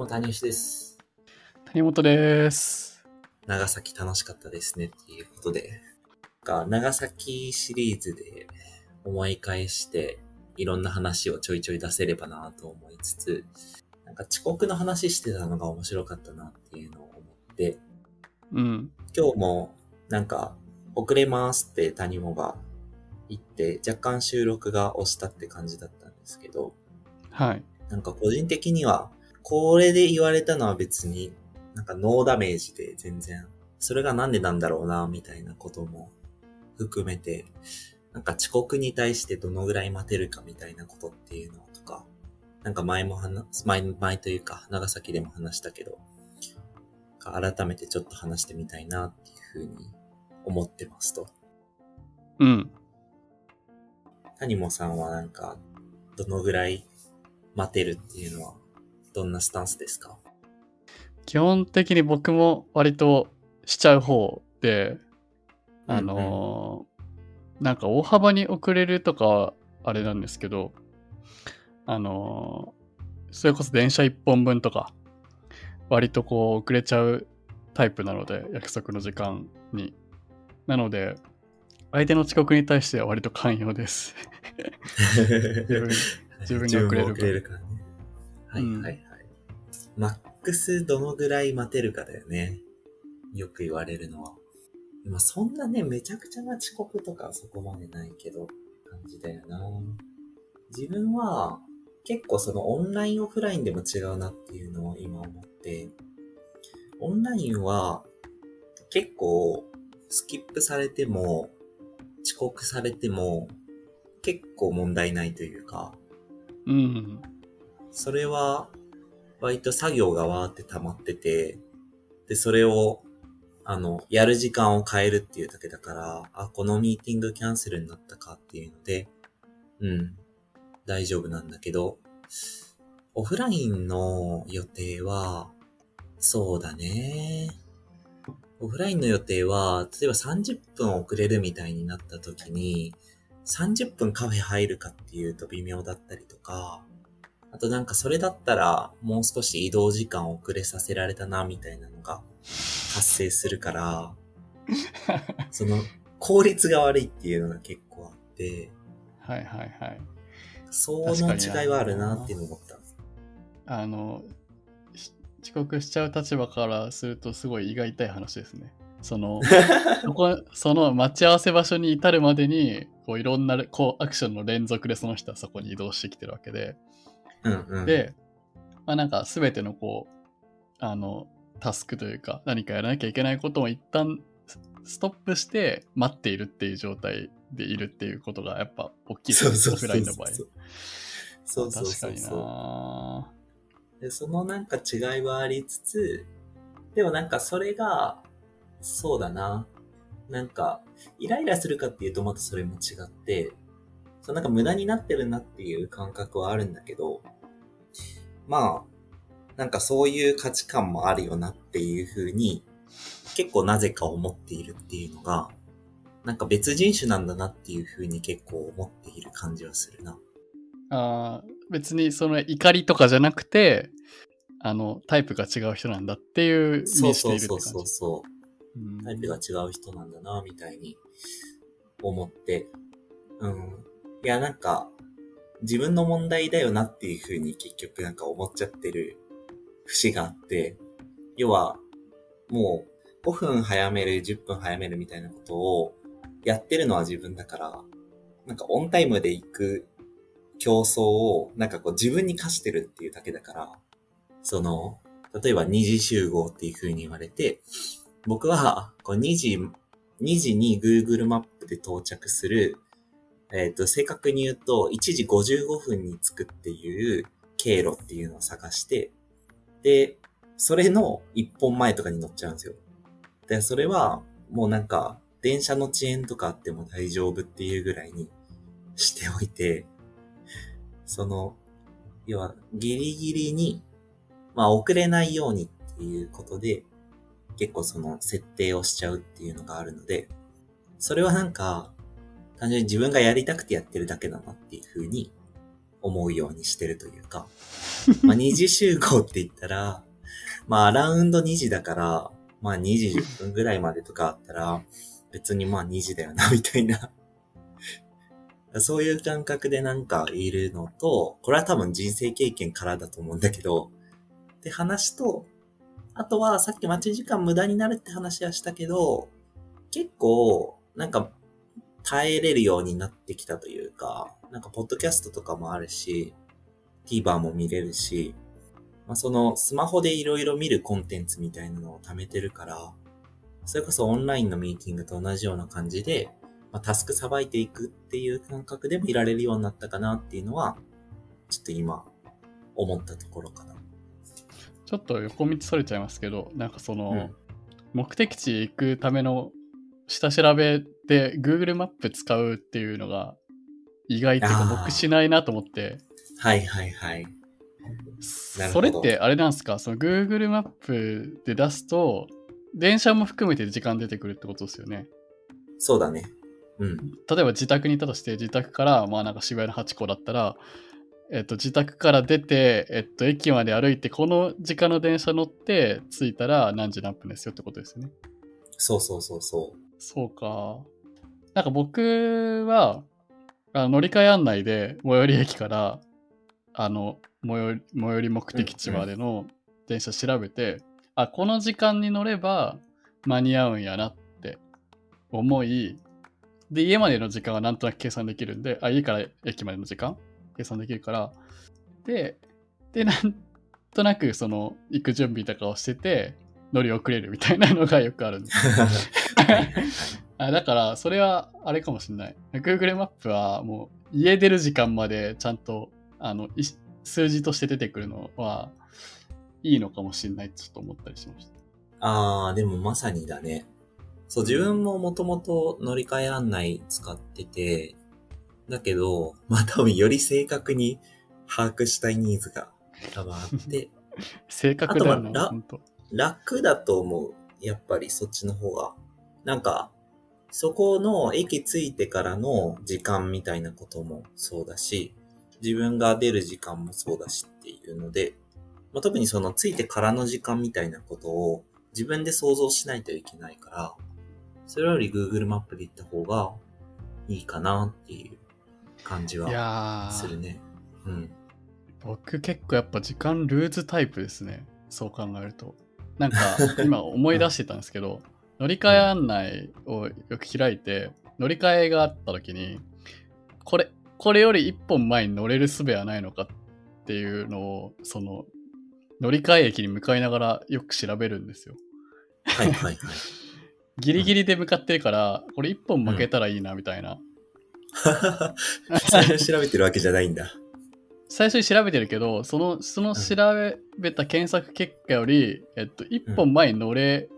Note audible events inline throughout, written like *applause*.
も谷吉です。谷本です。長崎楽しかったですねっていうことで、なんか長崎シリーズで思い返して、いろんな話をちょいちょい出せればなと思いつつ、なんか遅刻の話してたのが面白かったなっていうのを思って、うん。今日もなんか遅れますって谷本が言って、若干収録が押したって感じだったんですけど、はい。なんか個人的には、これで言われたのは別に、なんかノーダメージで全然、それがなんでなんだろうな、みたいなことも含めて、なんか遅刻に対してどのぐらい待てるかみたいなことっていうのとか、なんか前も話、前、前というか、長崎でも話したけど、改めてちょっと話してみたいなっていうふうに思ってますと。うん。谷本さんはなんか、どのぐらい待てるっていうのは、どんなスタンスですか？基本的に僕も割としちゃう方で、あのーなんか大幅に遅れるとかはあれなんですけど、あのーそれこそ電車1本分とか、割とこう遅れちゃうタイプなので、約束の時間に。なので、相手の遅刻に対しては割と寛容です。*laughs* 自分自分が遅れるか。はいはいはい。マックスどのぐらい待てるかだよね。よく言われるのは。まあそんなね、めちゃくちゃな遅刻とかはそこまでないけど、感じだよな。自分は結構そのオンラインオフラインでも違うなっていうのを今思って、オンラインは結構スキップされても、遅刻されても結構問題ないというか、うん。それは、割と作業がわーって溜まってて、で、それを、あの、やる時間を変えるっていうだけだから、あ、このミーティングキャンセルになったかっていうので、うん、大丈夫なんだけど、オフラインの予定は、そうだね。オフラインの予定は、例えば30分遅れるみたいになった時に、30分カフェ入るかっていうと微妙だったりとか、あとなんかそれだったらもう少し移動時間遅れさせられたなみたいなのが発生するから、*laughs* その効率が悪いっていうのが結構あって、はいはいはい。その違いはあるなっていうのを思った。あの、し遅刻しちゃう立場からするとすごい胃が痛い話ですね。その、*laughs* そこ、その待ち合わせ場所に至るまでに、こういろんなこうアクションの連続でその人はそこに移動してきてるわけで、うんうん。で、まあなんか全てのこう、あの、タスクというか何かやらなきゃいけないことを一旦スストップして待っているっていう状態でいるっていうことがやっぱ大きいですねオそうそうそうそう。フラインの場合。そうそう確かにそうそう。なで、そのなんか違いはありつつ、でもなんかそれが、そうだな。なんか、イライラするかっていうとまたそれも違って、そうなんか無駄になってるなっていう感覚はあるんだけど、まあ、なんかそういう価値観もあるよなっていうふうに、結構なぜか思っているっていうのが、なんか別人種なんだなっていうふうに結構思っている感じはするな。あー別にその怒りとかじゃなくて、あの、タイプが違う人なんだっていうそう認識でそいうるって感じ？そうそうそう。うんタイプが違う人なんだな、みたいに思って。うん。いや、なんか、自分の問題だよなっていう風に結局なんか思っちゃってる節があって、要は、もう5分早める、10分早めるみたいなことをやってるのは自分だから、なんかオンタイムで行く競争をなんかこう自分に課してるっていうだけだから、その、例えば2時集合っていう風に言われて、僕は、こう2時、2時に Google マップで到着する、えっ、と、正確に言うと、1時55分に着くっていう経路っていうのを探して、で、それの1本前とかに乗っちゃうんですよ。で、それは、もうなんか、電車の遅延とかあっても大丈夫っていうぐらいにしておいて、その、要は、ギリギリに、まあ、遅れないようにっていうことで、結構その設定をしちゃうっていうのがあるので、それはなんか、単純に自分がやりたくてやってるだけだなっていうふうに思うようにしてるというか、*laughs* まあ2時集合って言ったら、まあアラウンド2時だから、まあ2時10分ぐらいまでとかあったら、別にまあ2時だよな、みたいな。*laughs* そういう感覚でなんかいるのと、これは多分人生経験からだと思うんだけど、って話と、あとはさっき待ち時間無駄になるって話はしたけど、結構、なんか、耐えれるようになってきたというか、なんか、ポッドキャストとかもあるし、TVer も見れるし、まあ、その、スマホでいろいろ見るコンテンツみたいなのを貯めてるから、それこそオンラインのミーティングと同じような感じで、まあ、タスクさばいていくっていう感覚でもいられるようになったかなっていうのは、ちょっと今、思ったところかな。ちょっと横道それちゃいますけど、なんかその、うん目的地行くための下調べで Google マップ使うっていうのが意外と僕しないなと思って、はいはいはい。それってあれなんですか？その Google マップで出すと、電車も含めて時間出てくるってことですよね。そうだね。うん。例えば自宅にいたとして、自宅から、まあなんか渋谷の8個だったら、えっと、自宅から出て、えっと、駅まで歩いて、この時間の電車乗って、着いたら何時何分ですよってことですよね。そうそうそうそう。そうか。なんか僕は、あの乗り換え案内で最寄り駅から、あの、最寄り最寄り目的地までの電車調べて、あ、この時間に乗れば間に合うんやなって思い、で、家までの時間はなんとなく計算できるんで、あ、家から駅までの時間計算できるから、で、で、なんとなくその、行く準備とかをしてて、乗り遅れるみたいなのがよくあるんです。*laughs* あだから、それはあれかもしれない。Google マップはもう家出る時間までちゃんとあのい数字として出てくるのはいいのかもしれないちょっと思ったりしました。あー、でもまさにだね。そう、自分ももともと乗り換え案内使ってて、だけど、まあ多分より正確に把握したいニーズが多分あって、*laughs* 正確だよな、あと楽だと思う。やっぱりそっちの方が。なんか、そこの駅着いてからの時間みたいなこともそうだし、自分が出る時間もそうだしっていうので、まあ、特にその着いてからの時間みたいなことを自分で想像しないといけないから、それより Google マップで行った方がいいかなっていう感じいはするね。うん。僕結構やっぱ時間ルーズタイプですね。そう考えると。なんか今思い出してたんですけど、*laughs* 乗り換え案内をよく開いて、乗り換えがあった時に、これ、これより一本前に乗れる術はないのかっていうのを、その、乗り換え駅に向かいながらよく調べるんですよ。はいはいはい。*laughs* ギリギリで向かってるから、これ一本負けたらいいなみたいな。最初 *laughs* 調べてるわけじゃないんだ。最初に調べてるけど、その、その調べた検索結果より、えっと、一本前に乗れ、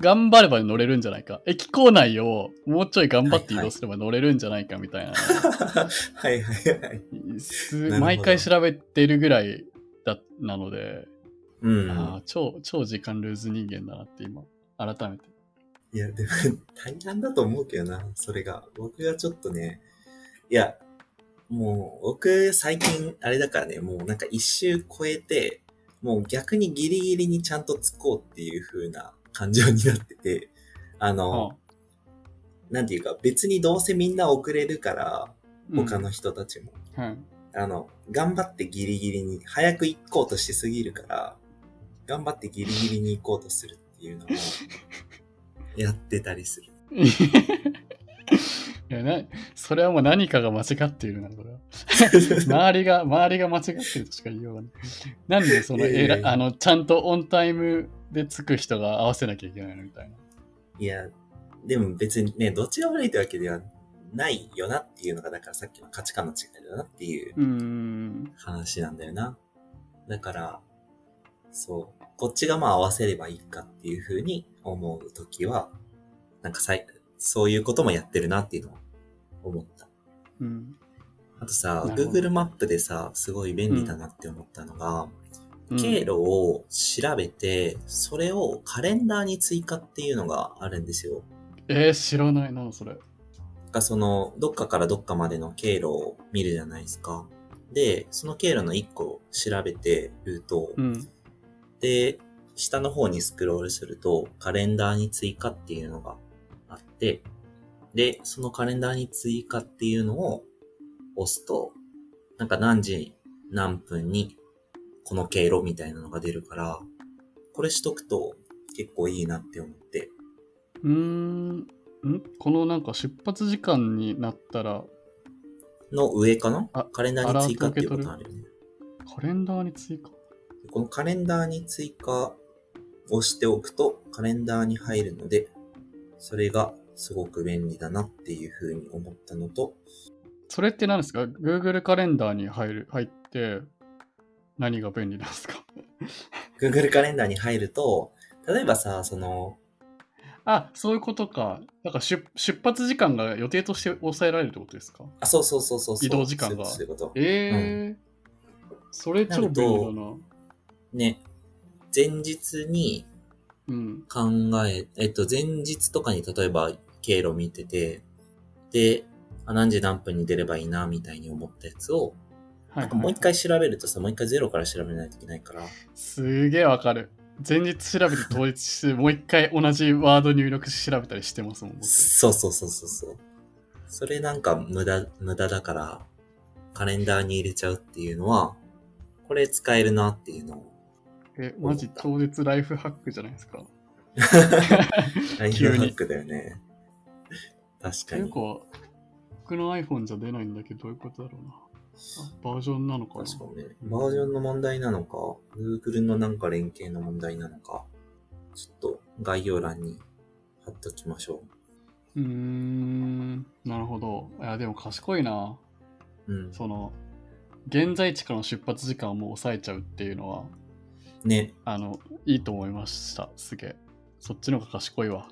頑張れば乗れるんじゃないか。駅構内をもうちょい頑張って移動すれば乗れるんじゃないかみたいな。はいはいはい。毎回調べてるぐらいだなので、うん。あー超、超時間ルーズ人間だなって今、改めて。いや、でも、大変だと思うけどな、それが。僕がちょっとね、いや、もう、僕、最近、あれだからね、もうなんか一周超えて、もう逆にギリギリにちゃんとつこうっていう風な感情になってて、あの、なんていうか、別にどうせみんな遅れるから、他の人たちも。うん。はいあの、頑張ってギリギリに、早く行こうとしすぎるから、頑張ってギリギリに行こうとするっていうのを、*laughs* やってたりする。*laughs* いやなそれはもう何かが間違っているな、これは。*laughs* 周りが、周りが間違ってるとしか言いようがない。なんでその、あの、ちゃんとオンタイムで着く人が合わせなきゃいけないのみたいな。いや、でも別にね、どっちが悪いってわけではないよなっていうのが、だからさっきの価値観の違いだなっていう。話なんだよな。だから、そう、こっちがまあ合わせればいいかっていうふうに思うときは、なんかさい、そういうこともやってるなっていうのを思った。うん。あとさ、Google マップでさ、すごい便利だなって思ったのが、うん経路を調べて、それをカレンダーに追加っていうのがあるんですよ。えー、知らないな、それ。がその、どっかからどっかまでの経路を見るじゃないですか。で、その経路の1個を調べてルートを、うん。で、下の方にスクロールすると、カレンダーに追加っていうのがあって、で、そのカレンダーに追加っていうのを押すと、なんか何時何分にこの経路みたいなのが出るから、これしとくと結構いいなって思って。うーん。ん？このなんか出発時間になったら、の上かな？あカレンダーに追加っていうことあるよね。カレンダーに追加？このカレンダーに追加をしておくと、カレンダーに入るので、それがすごく便利だなっていうふうに思ったのと、それって何ですか ?Google カレンダーに入る、入って、何が便利なんですか？Google カレンダーに入ると、例えばさ、その、あ、そういうことか。なんか出出発時間が予定として抑えられるってことですか？あ、そうそうそうそうそう。移動時間がそういうこと。ええそれ超便利だな。ね。前日にうん。考え、えっと、前日とかに例えば経路見てて、で、あ何時何分に出ればいいな、みたいに思ったやつを、はい、なんかもう一回調べるとさ、もう一回ゼロから調べないといけないから、すげえわかる。前日調べて当日して、もう一回同じワード入力して調べたりしてますもん、僕。そうそうそうそうそう。それなんか無駄、無駄だから、カレンダーに入れちゃうっていうのは、これ使えるなっていうのを。え、マジ当日ライフハックじゃないですか？*laughs* ライフハックだよね。*laughs* 確かに。結構、僕の iPhone じゃ出ないんだけど、どういうことだろうな。あバージョンなのかな？確かにね。バージョンの問題なのか、Google のなんか連携の問題なのか、ちょっと概要欄に貼っときましょうーん、なるほど。いや、でも賢いな。う。うん。その、現在地からの出発時間をもう抑えちゃうっていうのは、ね。あの、いいと思いました。すげえ。そっちの方が賢いわ。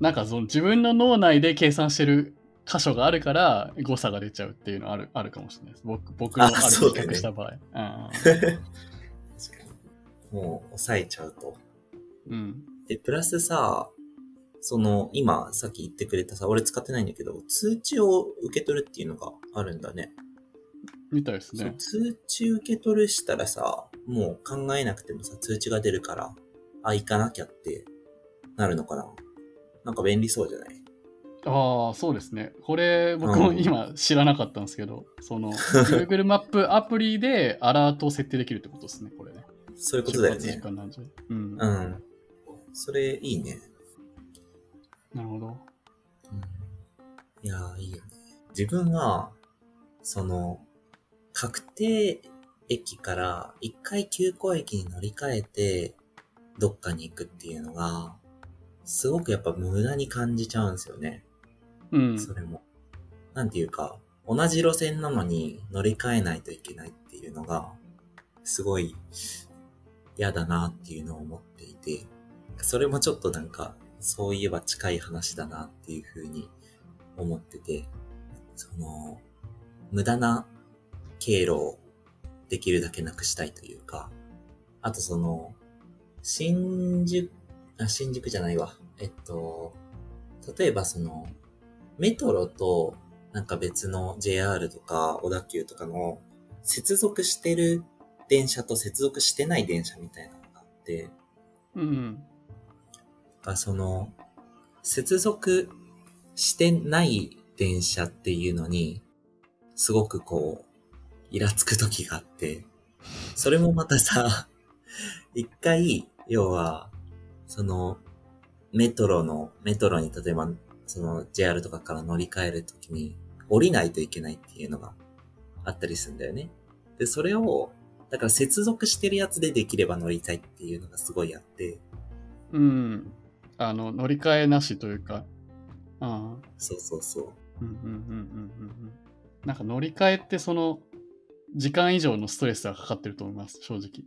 なんかその自分の脳内で計算してる箇所があるから誤差が出ちゃうっていうのあるあるかもしれないです。僕僕のあある比較した場合。*laughs* 確かに。もう抑えちゃうと。うん。うん。で、プラスさ、その、今、さっき言ってくれたさ、俺使ってないんだけど、通知を受け取るっていうのがあるんだね。みたいですね。通知受け取るしたらさ、もう考えなくてもさ、通知が出るから、あ、行かなきゃってなるのかななんか便利そうじゃない？ああ、そうですね。これ僕もうん今知らなかったんですけど、その Google マップアプリでアラートを設定できるってことですね、これね。そういうことだよね。うん。うん。それ、いいね。なるほど。いやー、いいよね。自分は、その、確定駅から一回急行駅に乗り換えて、どっかに行くっていうのが、すごくやっぱ無駄に感じちゃうんですよね。それも。なんていうか、同じ路線なのに乗り換えないといけないっていうのが、すごい嫌だなっていうのを思っていて、それもちょっとなんか、そういえば近い話だなっていうふうに思ってて、その、無駄な経路をできるだけなくしたいというか、あとその、新宿、あ、新宿じゃないわ。えっと、例えばその、メトロとなんか別の JR とか小田急とかの接続してる電車と接続してない電車みたいなのがあって、うん。がその、接続してない電車っていうのに、すごくこう、イラつく時があって、それもまたさ、*laughs* 一回、要は、その、メトロの、メトロに例えば、その JR とかから乗り換えるときに、降りないといけないっていうのがあったりするんだよね。で、それを、だから接続してるやつでできれば乗りたいっていうのがすごいあって、うん。あの、乗り換えなしというか、ああ。そうそうそう。うんうんうんうんうんうん。なんか乗り換えってその、時間以上のストレスがかかってると思います、正直。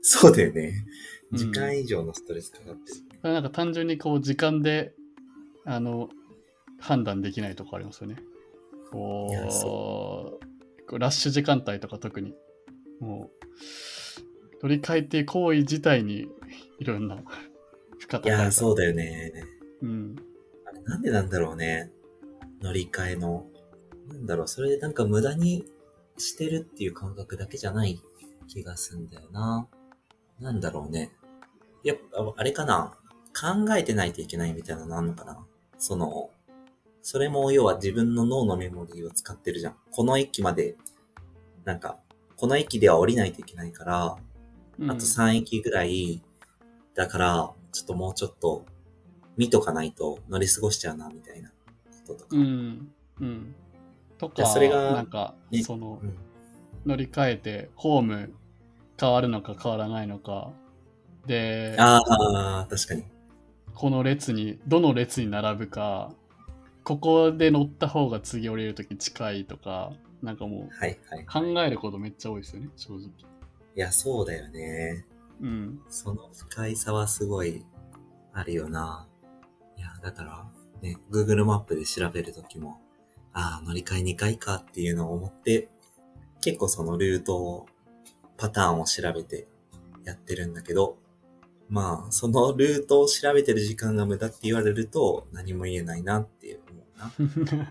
そうだよね。うん時間以上のストレスかかってる。なんか単純にこう、時間で、あの、判断できないとこありますよね。こう、ラッシュ時間帯とか特に、もう、乗り換えって行為自体にいろんな *laughs* 負荷いやー、そうだ。だよね。うん。あれなんでなんだろうね。乗り換えの。なんだろう、それでなんか無駄にしてるっていう感覚だけじゃない気がすんだよな。なんだろうね。やっぱ、あれかな。考えてないといけないみたいなのあんのかな。その、それも要は自分の脳のメモリーを使ってるじゃん。この駅まで、なんか、この駅では降りないといけないから、あと3駅ぐらい、だから、ちょっともうちょっと見とかないと乗り過ごしちゃうな、みたいなこととか。うん。うん。とか、でそれがなんか、ねそのう、ん乗り換えて、ホーム変わるのか変わらないのか。で、ああ、確かに。この列に、どの列に並ぶか、ここで乗った方が次降りるとき近いとか、なんかもはいはい。う考えることめっちゃ多いですよね、正直。いや、そうだよね。うん。その不快さはすごいあるよな。いや、だから、ね、Google マップで調べるときも、ああ、乗り換え2回かっていうのを思って、結構そのルートを、パターンを調べてやってるんだけど、まあ、そのルートを調べてる時間が無駄って言われると何も言えないなって思うな。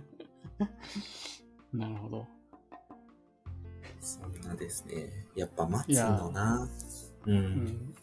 *laughs* なるほど。そんなですね。やっぱ待つのな。うん。うん。